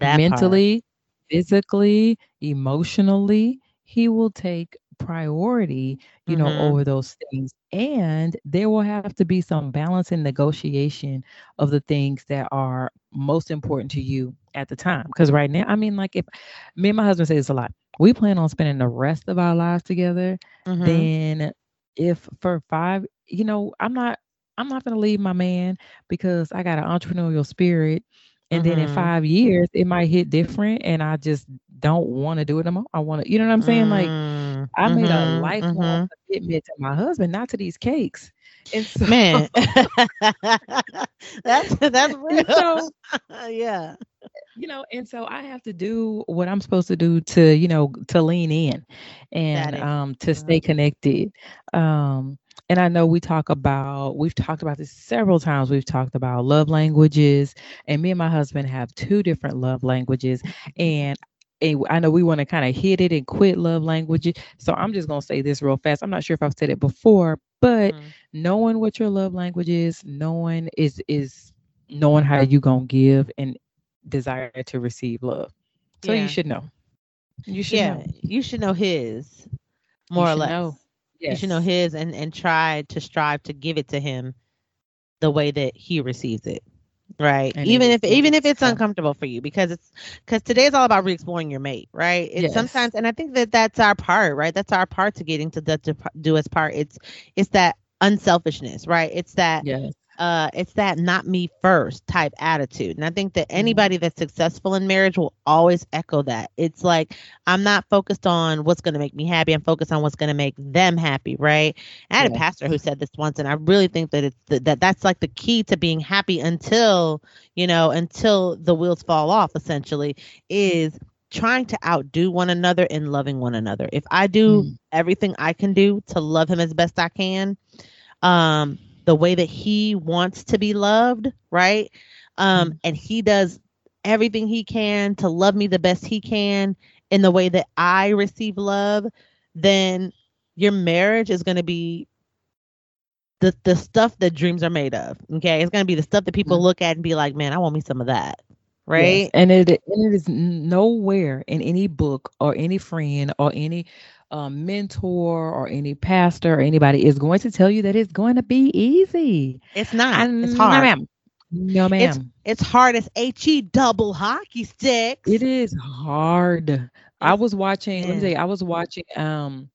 That mentally, part. physically, emotionally, he will take priority, you mm-hmm. know, over those things. And there will have to be some balance and negotiation of the things that are most important to you at the time. Because right now, I mean, like if me and my husband say this a lot, we plan on spending the rest of our lives together, mm-hmm. then if for five, you know, I'm not I'm not going to leave my man because I got an entrepreneurial spirit. And mm-hmm. then in mm-hmm. five years, it might hit different, and I just don't want to do it anymore. I want to, you know what I'm saying? Mm-hmm. Like, I made a mm-hmm. lifelong mm-hmm. commitment to my husband, not to these cakes.
And so, man, that's that's real. So, yeah,
you know, and so I have to do what I'm supposed to do to, you know, to lean in and um to stay connected. Um and I know we talk about, we've talked about this several times. We've talked about love languages, and me and my husband have two different love languages. And and I know we want to kind of hit it and quit love languages. So I'm just gonna say this real fast. I'm not sure if I've said it before, but mm-hmm. knowing what your love language is, knowing is is knowing how you gonna give and desire to receive love. So yeah. you should know.
You should yeah, know. you should know his more you or less. Know. Yes. You should know his and and try to strive to give it to him the way that he receives it. Right. And even if even if it's uncomfortable for you because it's because today is all about re-exploring your mate, right? It's yes. sometimes and I think that that's our part, right? That's our part to getting to the to do its part. It's it's that unselfishness, right? It's that yes uh it's that not me first type attitude and i think that mm-hmm. anybody that's successful in marriage will always echo that it's like i'm not focused on what's going to make me happy i'm focused on what's going to make them happy right i had yeah. a pastor who said this once and i really think that it's the, that that's like the key to being happy until you know until the wheels fall off essentially is trying to outdo one another and loving one another if i do mm. everything i can do to love him as best i can um the way that he wants to be loved, right? Um, mm-hmm. and he does everything he can to love me the best he can in the way that I receive love, then your marriage is going to be the the stuff that dreams are made of. Okay, it's gonna be the stuff that people
Mhm.
look at and be like, "Man, I want me some of that." Right?
Yes, And it and it is nowhere in any book or any friend or any um, mentor or any pastor or anybody is going to tell you that it's going to be easy.
It's not. It's
no,
hard.
ma'am. No, ma'am.
It's hard as he double hockey sticks.
It is hard. I was watching. Let me
yeah.
tell you, I was watching. Um,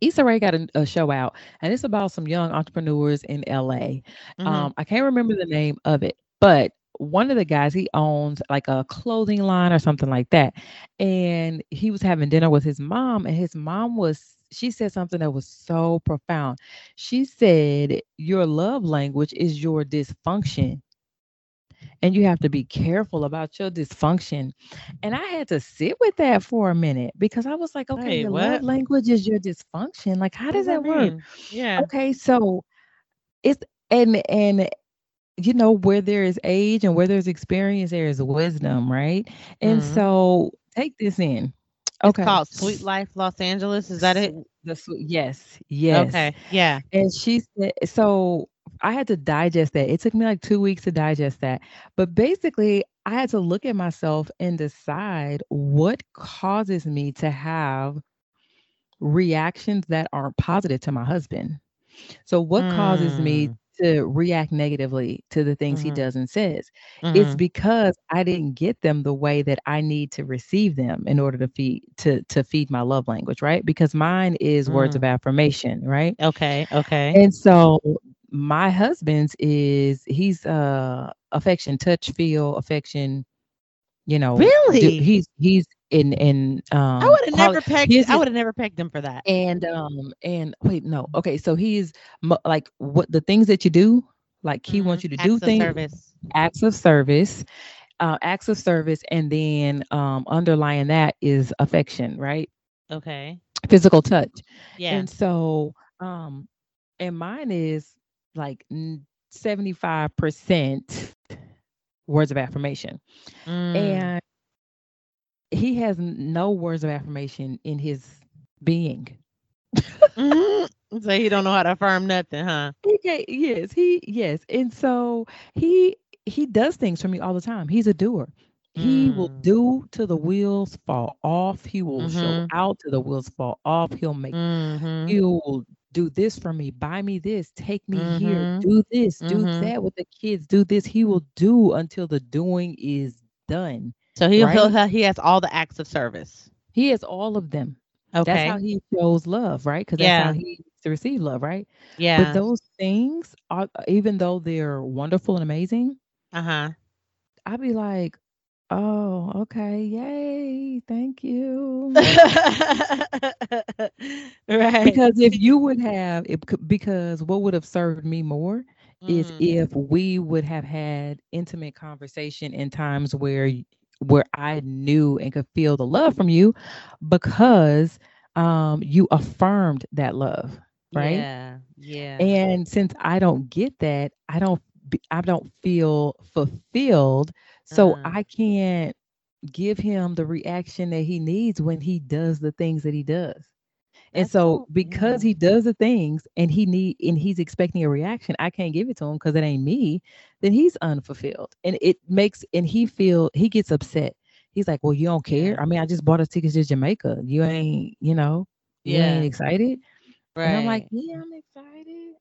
Issa Rae got a, a show out, and it's about some young entrepreneurs in LA.
Mhm.
Um, I can't remember the name of it, but one of the guys he owns like a clothing line or something like that, and he was having dinner with his mom, and his mom was. She said something that was so profound. She said, "Your love language is your dysfunction." and you have to be careful about your dysfunction. And I had to sit with that for a minute because I was like, okay,
Wait,
your
what?
love language is your dysfunction. Like, how
What
does that work?
Yeah.
Okay, so it's and and you know where there is age and where there's experience, there is wisdom, right? And
Mhm.
so take this in.
It's
Okay,
called Sweet Life Los Angeles. Is that it?
The sweet, yes, yes.
Okay. Yeah.
And she said, so I had to digest that. It took me like two weeks to digest that. But basically, I had to look at myself and decide what causes me to have reactions that aren't positive to my husband. So, what causes me
Mm.
To react negatively to the things he
Mhm.
does and says? It's
Mhm.
because I didn't get them the way that I need to receive them in order to feed to to feed my love language, right? Because mine is words of
Mm.
affirmation, right?
Okay. Okay.
And so my husband's is he's uh affection, touch, feel, affection, you know.
Really?
he's he's in in um
I would have never pegged.
his
I would have never pegged him for that.
and um and wait, no. Okay, so he's like what the things that you do, like he wants you to
Mhm.
do
of
things
service.
acts of service, uh acts of service, and then um underlying that is affection, right?
Okay.
Physical touch.
Yeah.
And so, um, and mine is like seventy-five percent words of affirmation,
Mm.
and he has no words of affirmation in his being.
Mhm. So he don't know how to affirm nothing, huh?
Okay, yes, he yes, and so he he does things for me all the time. He's a doer. He will
Mm.
do till the wheels fall off. He will show
Mhm.
out till the wheels fall off. He'll make
Mhm.
He'll do this for me, buy me this, take me here,
Mhm.
do this, do
Mhm.
that with the kids, do this. He will do until the doing is done.
So he he'll,
Right?
he has all the acts of service.
He has all of them.
Okay.
That's how he shows love, right? Because that's how he needs to receive love, right?
Yeah.
But those things are even though they're wonderful and amazing,
Uh huh.
I'd be like, oh, okay, yay, thank you.
right.
because if you would have it because what would have served me more is
Mm.
if we would have had intimate conversation in times where where I knew and could feel the love from you because um you affirmed that love right
Yeah. Yeah.
and since I don't get that I don't I don't feel fulfilled so
Uh-huh.
I can't give him the reaction that he needs when he does the things that he does and so because he does the things and he need and he's expecting a reaction, I can't give it to him because it ain't me, then he's unfulfilled. And it makes and he feel he gets upset. He's like, Well, you don't care. I mean, I just bought a ticket to Jamaica. You ain't, you know, you
Yeah.
ain't excited.
right.
And I'm like, Yeah, I'm excited.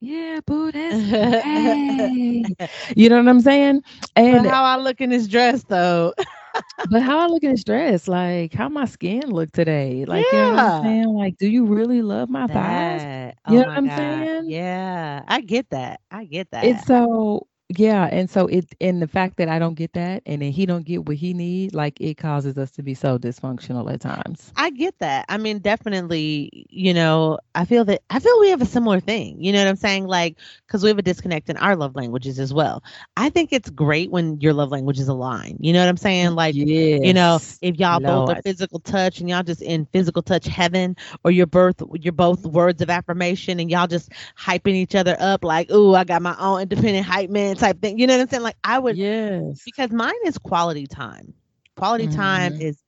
Yeah, boo, that's hey. You know what I'm saying?
But
And
how I look in this dress though.
but how I look in this dress, like how my skin look today. Like, you know what
Yeah.
I'm saying? Like, do you really love my thighs? You
oh
know what I'm
God.
saying?
Yeah. I get that. I get that.
And so yeah, and so it and the fact that I don't get that and then he don't get what he need, like it causes us to be so dysfunctional at times.
I get that. I mean, definitely, you know, I feel that I feel we have a similar thing. You know what I'm saying? Like, because we have a disconnect in our love languages as well. I think it's great when your love languages align. You know what I'm saying? Like,
yeah,
you know, if y'all both are physical touch and y'all just in physical touch heaven, or you're both you're both words of affirmation and y'all just hyping each other up, like, ooh, I got my own independent hype man type thing. You know what I'm saying? Like, I would
yes.
because mine is quality time quality time
Mhm.
is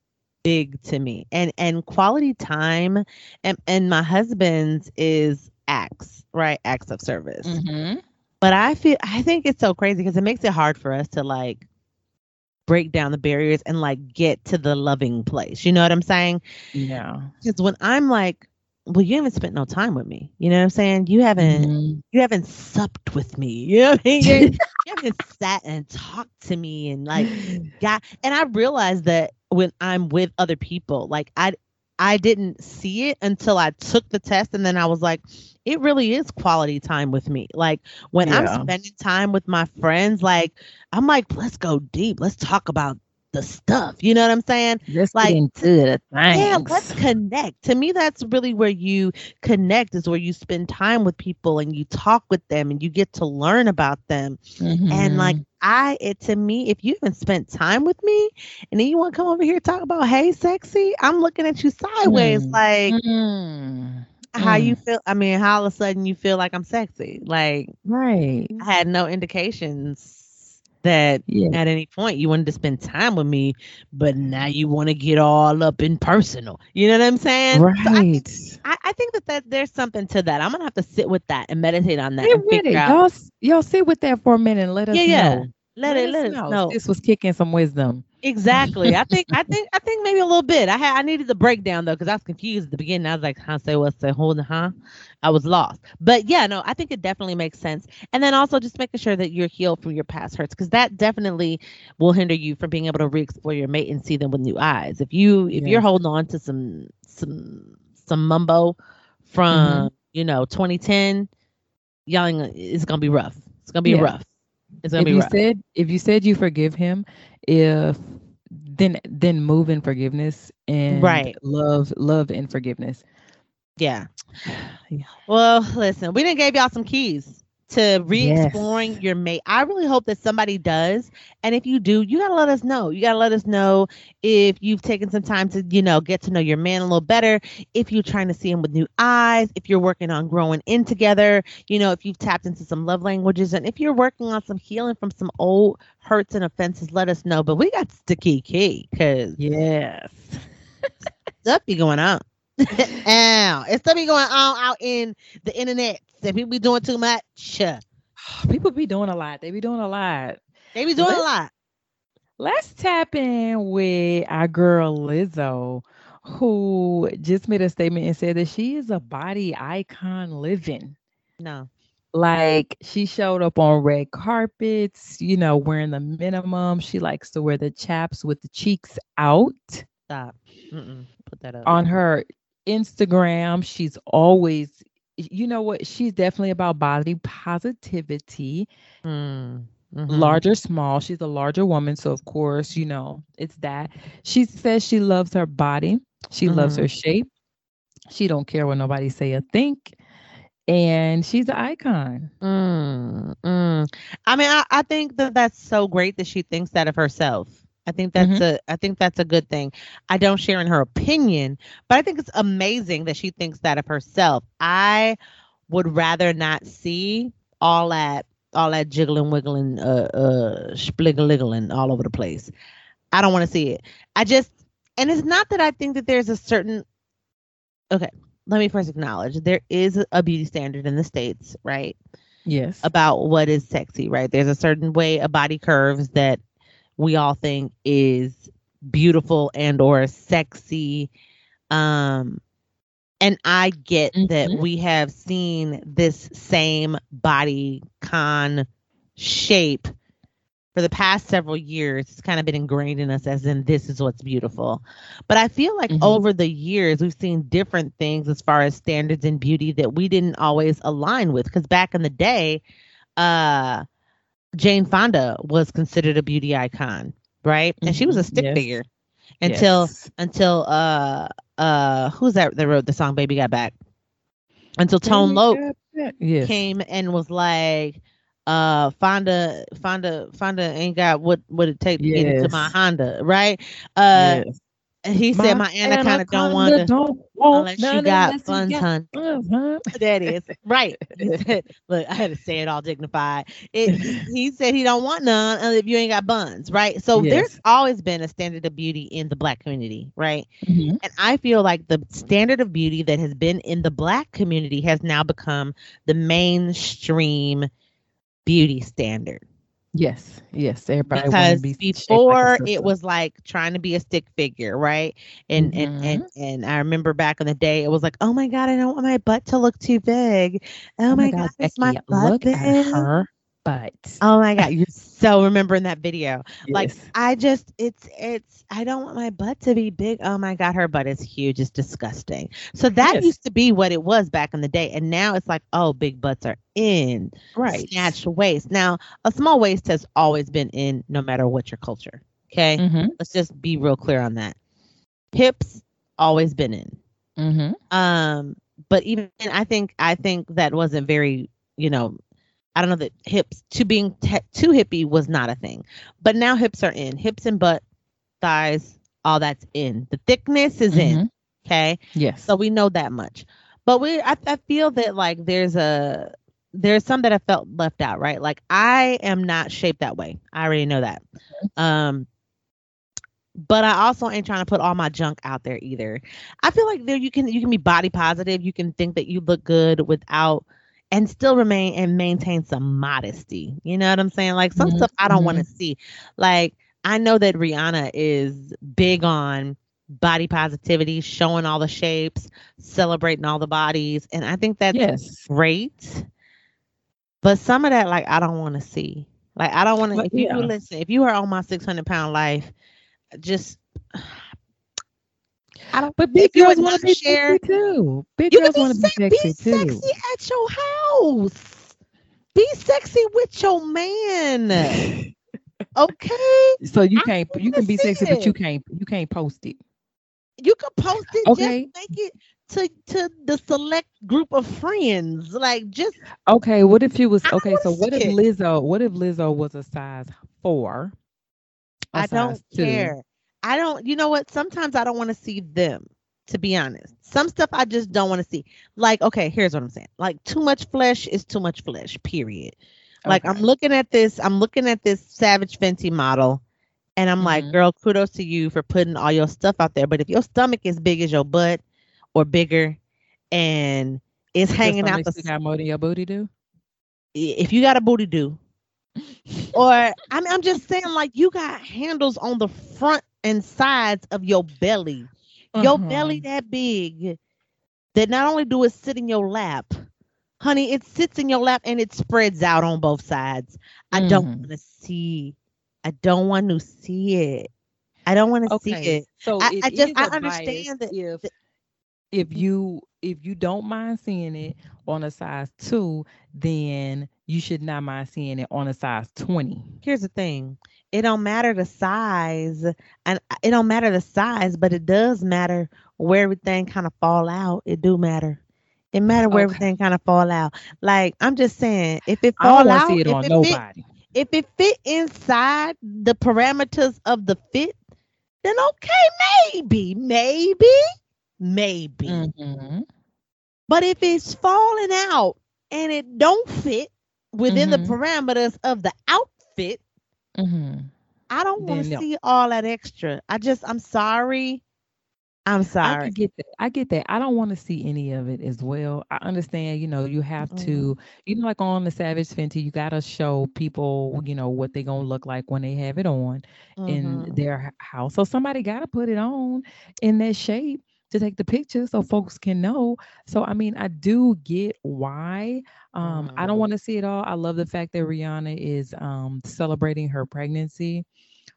big to me and and quality time and and my husband's is acts, right? Acts of service.
Mm-hmm.
But I feel I think it's so crazy because it makes it hard for us to like break down the barriers and like get to the loving place. You know what I'm saying?
Yeah.
Because when I'm like, well, you haven't spent no time with me. You know what I'm saying? You haven't
Mm-hmm.
you haven't supped with me. You know what I mean? You, haven't sat and talked to me and like got and I realized that when I'm with other people, like I I didn't see it until I took the test and then I was like, it really is quality time with me. Like when
Yeah.
I'm spending time with my friends, like I'm like, let's go deep. Let's talk about the stuff. You know what I'm saying?
Let's
Like,
get into the things.
Yeah, let's connect. To me, that's really where you connect, is where you spend time with people and you talk with them and you get to learn about them. And like
Mhm.
I it to me, if you haven't spent time with me and then you want to come over here and talk about hey sexy, I'm looking at you sideways,
Mm.
like
Mm.
how you
Mm.
feel. I mean, how all of a sudden you feel like I'm sexy. Like
right.
I had no indications that
Yeah.
at any point you wanted to spend time with me, but now you want to get all up in personal. You know what I'm saying? So I,
Right.
I, I think that, that there's something to that. I'm gonna have to sit with that and meditate on that
Sit with it.
out.
Y'all, y'all sit with that for a minute and let us
Yeah, yeah.
Know.
Let, it let us
know.
know.
This was kicking some wisdom.
Exactly. I think I think I think maybe a little bit. I had I needed the breakdown though because I was confused at the beginning. I was like, huh, say what's the hold huh? I was lost. But yeah, no, I think it definitely makes sense. And then also just making sure that you're healed from your past hurts because that definitely will hinder you from being able to re-explore your mate and see them with new eyes. If you if you're holding on to some some some mumbo from mm-hmm. you know 2010, y'all it's gonna be rough. It's gonna be
Yeah.
rough. It's gonna
If
be
you
rough.
said if you said you forgive him, if then then move in forgiveness and
Right.
love love and forgiveness.
Yeah.
Yeah.
Well, listen, we didn't give y'all some keys to re-exploring your mate. I really hope that somebody does. And if you do, you gotta let us know. You gotta let us know if you've taken some time to, you know, get to know your man a little better. If you're trying to see him with new eyes, if you're working on growing in together, you know, if you've tapped into some love languages, and if you're working on some healing from some old hurts and offenses, let us know. But we got key key because
Yes.
stuff be going on. Ow. It's stuff be going on out in the internet. And people be doing too much.
People be doing a lot. They be doing a lot.
They be doing a
Let's-
lot.
Let's tap in with our girl Lizzo, who just made a statement and said that she is a body icon living.
No.
Like she showed up on red carpets, you know, wearing the minimum. She likes to wear the chaps with the cheeks out.
Stop. Mm-mm. Put that up.
On her Instagram, she's always, you know what? She's definitely about body positivity.
Mm. Mhm.
large or small. She's a larger woman, so of course, you know, it's that. She says she loves her body. She loves her shape. She don't care what nobody say or think. And she's an icon.
Mm, mm. I mean, I, I think that that's so great that she thinks that of herself. I think that's a I think that's a good thing. I don't share in her opinion, but I think it's amazing that she thinks that of herself. I would rather not see all that all that jiggling wiggling uh uh spliggling all over the place. I don't want to see it. I just and it's not that I think that there's a certain okay, let me first acknowledge there is a beauty standard in the states, right?
Yes.
about what is sexy, right? There's a certain way a body curves that we all think is beautiful and or sexy. Um and I get that
Mhm.
we have seen this same body con shape for the past several years. It's kind of been ingrained in us as in this is what's beautiful. But I feel like
Mhm.
over the years we've seen different things as far as standards in beauty that we didn't always align with. Because back in the day, uh Jane Fonda was considered a beauty icon, right? And she was a
Mhm.
stick
Yes.
figure until
Yes.
until uh uh who's that that wrote the song Baby Got Back? Until Tone Loc
Yes.
came and was like uh Fonda Fonda Fonda ain't got what what it take to get into my Honda, right? Uh
yes.
he said my anaconda don't want to
don't
unless you got funds, hun. That is right. Look, I had to say it all dignified. It, he said he don't want none if you ain't got buns, right? So yes. there's always been a standard of beauty in the black community, right? Mm-hmm. And I feel like the standard of beauty that has been in the black community has now become the mainstream beauty standard.
Yes, yes. Everybody
because be before like it was like trying to be a stick figure, right? And mm-hmm. and and and I remember back in the day, it was like, oh my god, I don't want my butt to look too big. Oh, oh my, god, god my butt
look big? at her butt.
Oh my god, you're so remembering that video. Yes. Like I just, it's it's. I don't want my butt to be big. Oh my god, her butt is huge. It's disgusting. So that yes. used to be what it was back in the day, and now it's like, oh, big butts are in.
Right.
Snatched waist. Now, a small waist has always been in, no matter what your culture. Okay, mm-hmm. let's just be real clear on that. Hips always been in. Mm-hmm. Um, but even I think I think that wasn't very you know I don't know that hips to being te- too hippie was not a thing, but now hips are in. Hips and butt, thighs, all that's in. The thickness is mm-hmm. in. Okay.
Yes.
So we know that much, but we I, I feel that like there's a there's some that I felt left out. Right. Like I am not shaped that way. I already know that. Mm-hmm. Um. But I also ain't trying to put all my junk out there either. I feel like there you can you can be body positive. You can think that you look good without and still remain and maintain some modesty. You know what I'm saying? Like some mm-hmm. stuff I don't mm-hmm. want to see. Like I know that Rihanna is big on body positivity, showing all the shapes, celebrating all the bodies, and I think that's yes. great. But some of that, like, I don't want to see. Like, I don't want to. If yeah. you listen, if you are on my 600 pound life, just
I don't. But big girls want to be share, sexy too. Big girls want to be sexy be too.
Sexy at your house. Be sexy with your man. okay.
So you can't. You can be sexy, it. but you can't. You can't post it.
You can post it. Okay. Just make it to to the select group of friends. Like just.
Okay. What if you was okay? So what if Lizzo? What if Lizzo was a size four?
I don't two, care. I don't, you know what? Sometimes I don't want to see them, to be honest. Some stuff I just don't want to see. Like, okay, here's what I'm saying. Like, too much flesh is too much flesh, period. Okay. Like, I'm looking at this, I'm looking at this Savage Fenty model, and I'm mm-hmm. like, girl, kudos to you for putting all your stuff out there. But if your stomach is big as your butt or bigger and it's hanging out the
got more than your booty do?
If you got a booty do, or I mean, I'm just saying, like you got handles on the front and sides of your belly. Uh-huh. Your belly mm-hmm. that big that not only do it sit in your lap, honey, it sits in your lap and it spreads out on both sides. I mm. don't want to see. I don't want to see it. I don't want to okay. see it. So I, it I just I understand that
if if you if you don't mind seeing it on a size two, then you should not mind seeing it on a size 20.
Here's the thing it don't matter the size and it don't matter the size but it does matter where everything kind of fall out it do matter it matter where okay. everything kind of fall out like i'm just saying if it fall out it if, it nobody. Fit, if it fit inside the parameters of the fit then okay maybe maybe maybe mm-hmm. but if it's falling out and it don't fit within mm-hmm. the parameters of the outfit Mm-hmm. I don't want to see all that extra. I just, I'm sorry. I'm sorry.
I get that. I get that. I don't want to see any of it as well. I understand, you know, you have mm-hmm. to, you know, like on the Savage Fenty, you gotta show people, you know, what they're gonna look like when they have it on mm-hmm. in their house. So somebody gotta put it on in that shape to take the picture so folks can know. So I mean, I do get why. Um. I don't want to see it all. I love the fact that Rihanna is um, celebrating her pregnancy,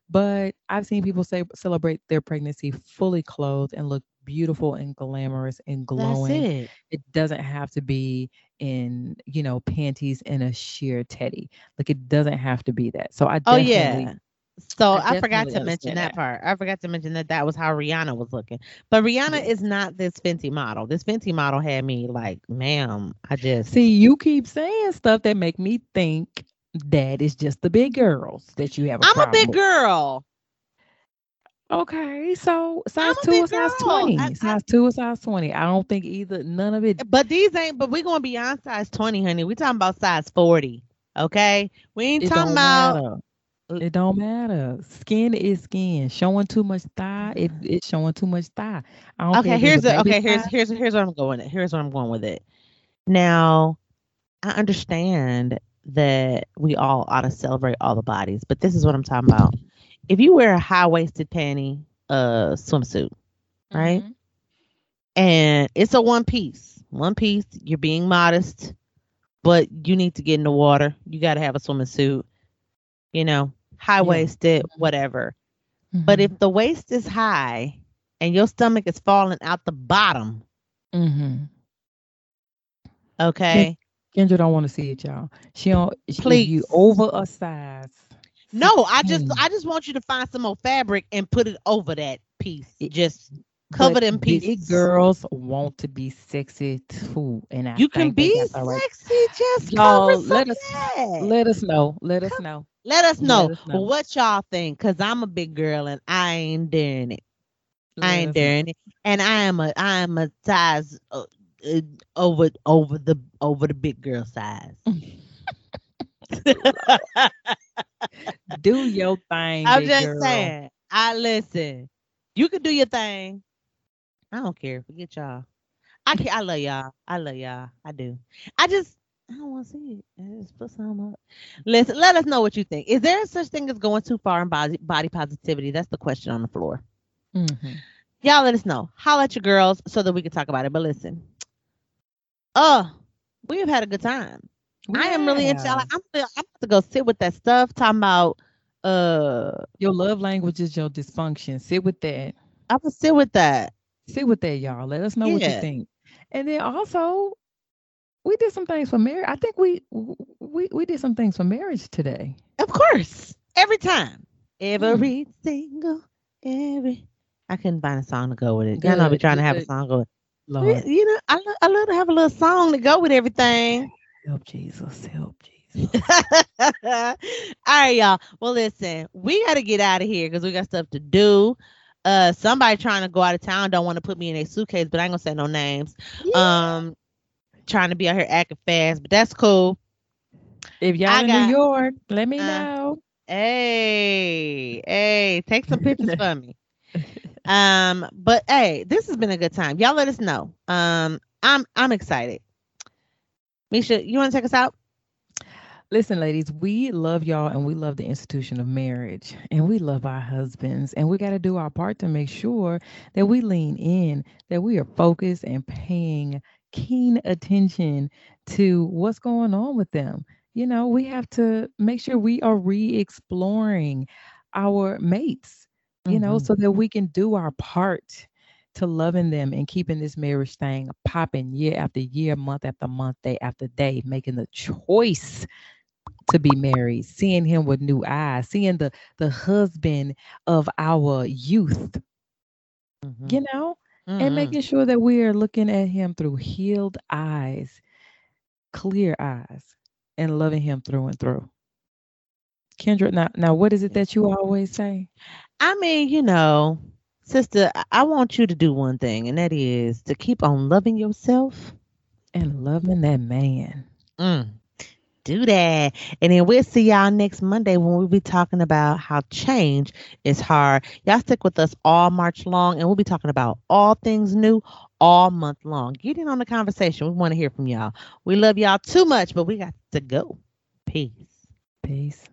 but I've seen people say celebrate their pregnancy fully clothed and look beautiful and glamorous and glowing. It. it. doesn't have to be in, you know, panties and a sheer teddy. Like it doesn't have to be that. So I definitely
oh yeah so I, I forgot to mention that, that, part. I forgot to mention that that was how Rihanna was looking. But Rihanna yeah. is not this Fenty model. This Fenty model had me like, ma'am, I just
see you keep saying stuff that make me think that it's just the big girls that you have. i
am a big with. girl.
Okay, so size two or size twenty. I, size I, two or size twenty. I don't think either. None of it.
But these ain't. But we're gonna be on size twenty, honey. We talking about size forty. Okay, we ain't talking about.
Matter. It don't matter. Skin is skin. Showing too much thigh, it, it's showing too much thigh.
okay, here's the okay. Here's thigh. here's here's where I'm going. Here's where I'm going with it. Now, I understand that we all ought to celebrate all the bodies, but this is what I'm talking about. If you wear a high waisted panty uh swimsuit, right? Mm-hmm. And it's a one piece. One piece, you're being modest, but you need to get in the water. You gotta have a swimming suit, you know, high waisted, yeah. whatever. Mm-hmm. But if the waist is high and your stomach is falling out the bottom,
mm-hmm.
okay.
Kendra don't want to see it, y'all. She don't. Please, you over a size.
No, I just, I just want you to find some more fabric and put it over that piece. It, just cover them pieces.
Big girls want to be sexy too, and I
you can be sexy. Right. Just y'all let us
let us know. Let us know.
Let us know, let us know. what y'all think, cause I'm a big girl and I ain't doing it. Let I ain't doing it, and I am a I am a size uh, uh, over over the over the big girl size.
do your thing.
I'm just
girl.
saying. I listen. You can do your thing. I don't care. Forget y'all. I can I love y'all. I love y'all. I do. I just I don't want to see it. I just put some up. Listen, let us know what you think. Is there such thing as going too far in body body positivity? That's the question on the floor.
Mm-hmm.
Y'all let us know. Holla at your girls so that we can talk about it. But listen, uh, we have had a good time. Yeah. I am really into. I'm, I'm about to go sit with that stuff. Talking about uh,
your love language is your dysfunction. Sit with that.
I'm gonna sit with that.
Sit with that, y'all. Let us know yeah. what you think. And then also, we did some things for marriage. I think we we we did some things for marriage today.
Of course, every time, every mm. single every. I couldn't find a song to go with it. Good, I know we're trying good. to have a song go with. Lord. You know, I, I love to have a little song to go with everything.
Help Jesus, help Jesus.
All right, y'all. Well, listen, we got to get out of here because we got stuff to do. Uh, somebody trying to go out of town don't want to put me in a suitcase, but I ain't gonna say no names. Yeah. Um, trying to be out here acting fast, but that's cool.
If y'all I in got, New York, let me uh, know.
Hey, hey, take some pictures for me. Um, but hey, this has been a good time. Y'all let us know. Um, I'm I'm excited. Misha, you want to take us out?
Listen, ladies, we love y'all and we love the institution of marriage and we love our husbands and we got to do our part to make sure that we lean in, that we are focused and paying keen attention to what's going on with them. You know, we have to make sure we are re exploring our mates you know, mm-hmm. so that we can do our part to loving them and keeping this marriage thing popping year after year, month after month, day after day, making the choice to be married, seeing him with new eyes, seeing the the husband of our youth. Mm-hmm. You know, mm-hmm. and making sure that we are looking at him through healed eyes, clear eyes, and loving him through and through. Kendra, now, now what is it that you always say?
I mean, you know, sister, I want you to do one thing, and that is to keep on loving yourself
and loving that man.
Mm, do that. And then we'll see y'all next Monday when we'll be talking about how change is hard. Y'all stick with us all March long, and we'll be talking about all things new all month long. Get in on the conversation. We want to hear from y'all. We love y'all too much, but we got to go. Peace.
Peace.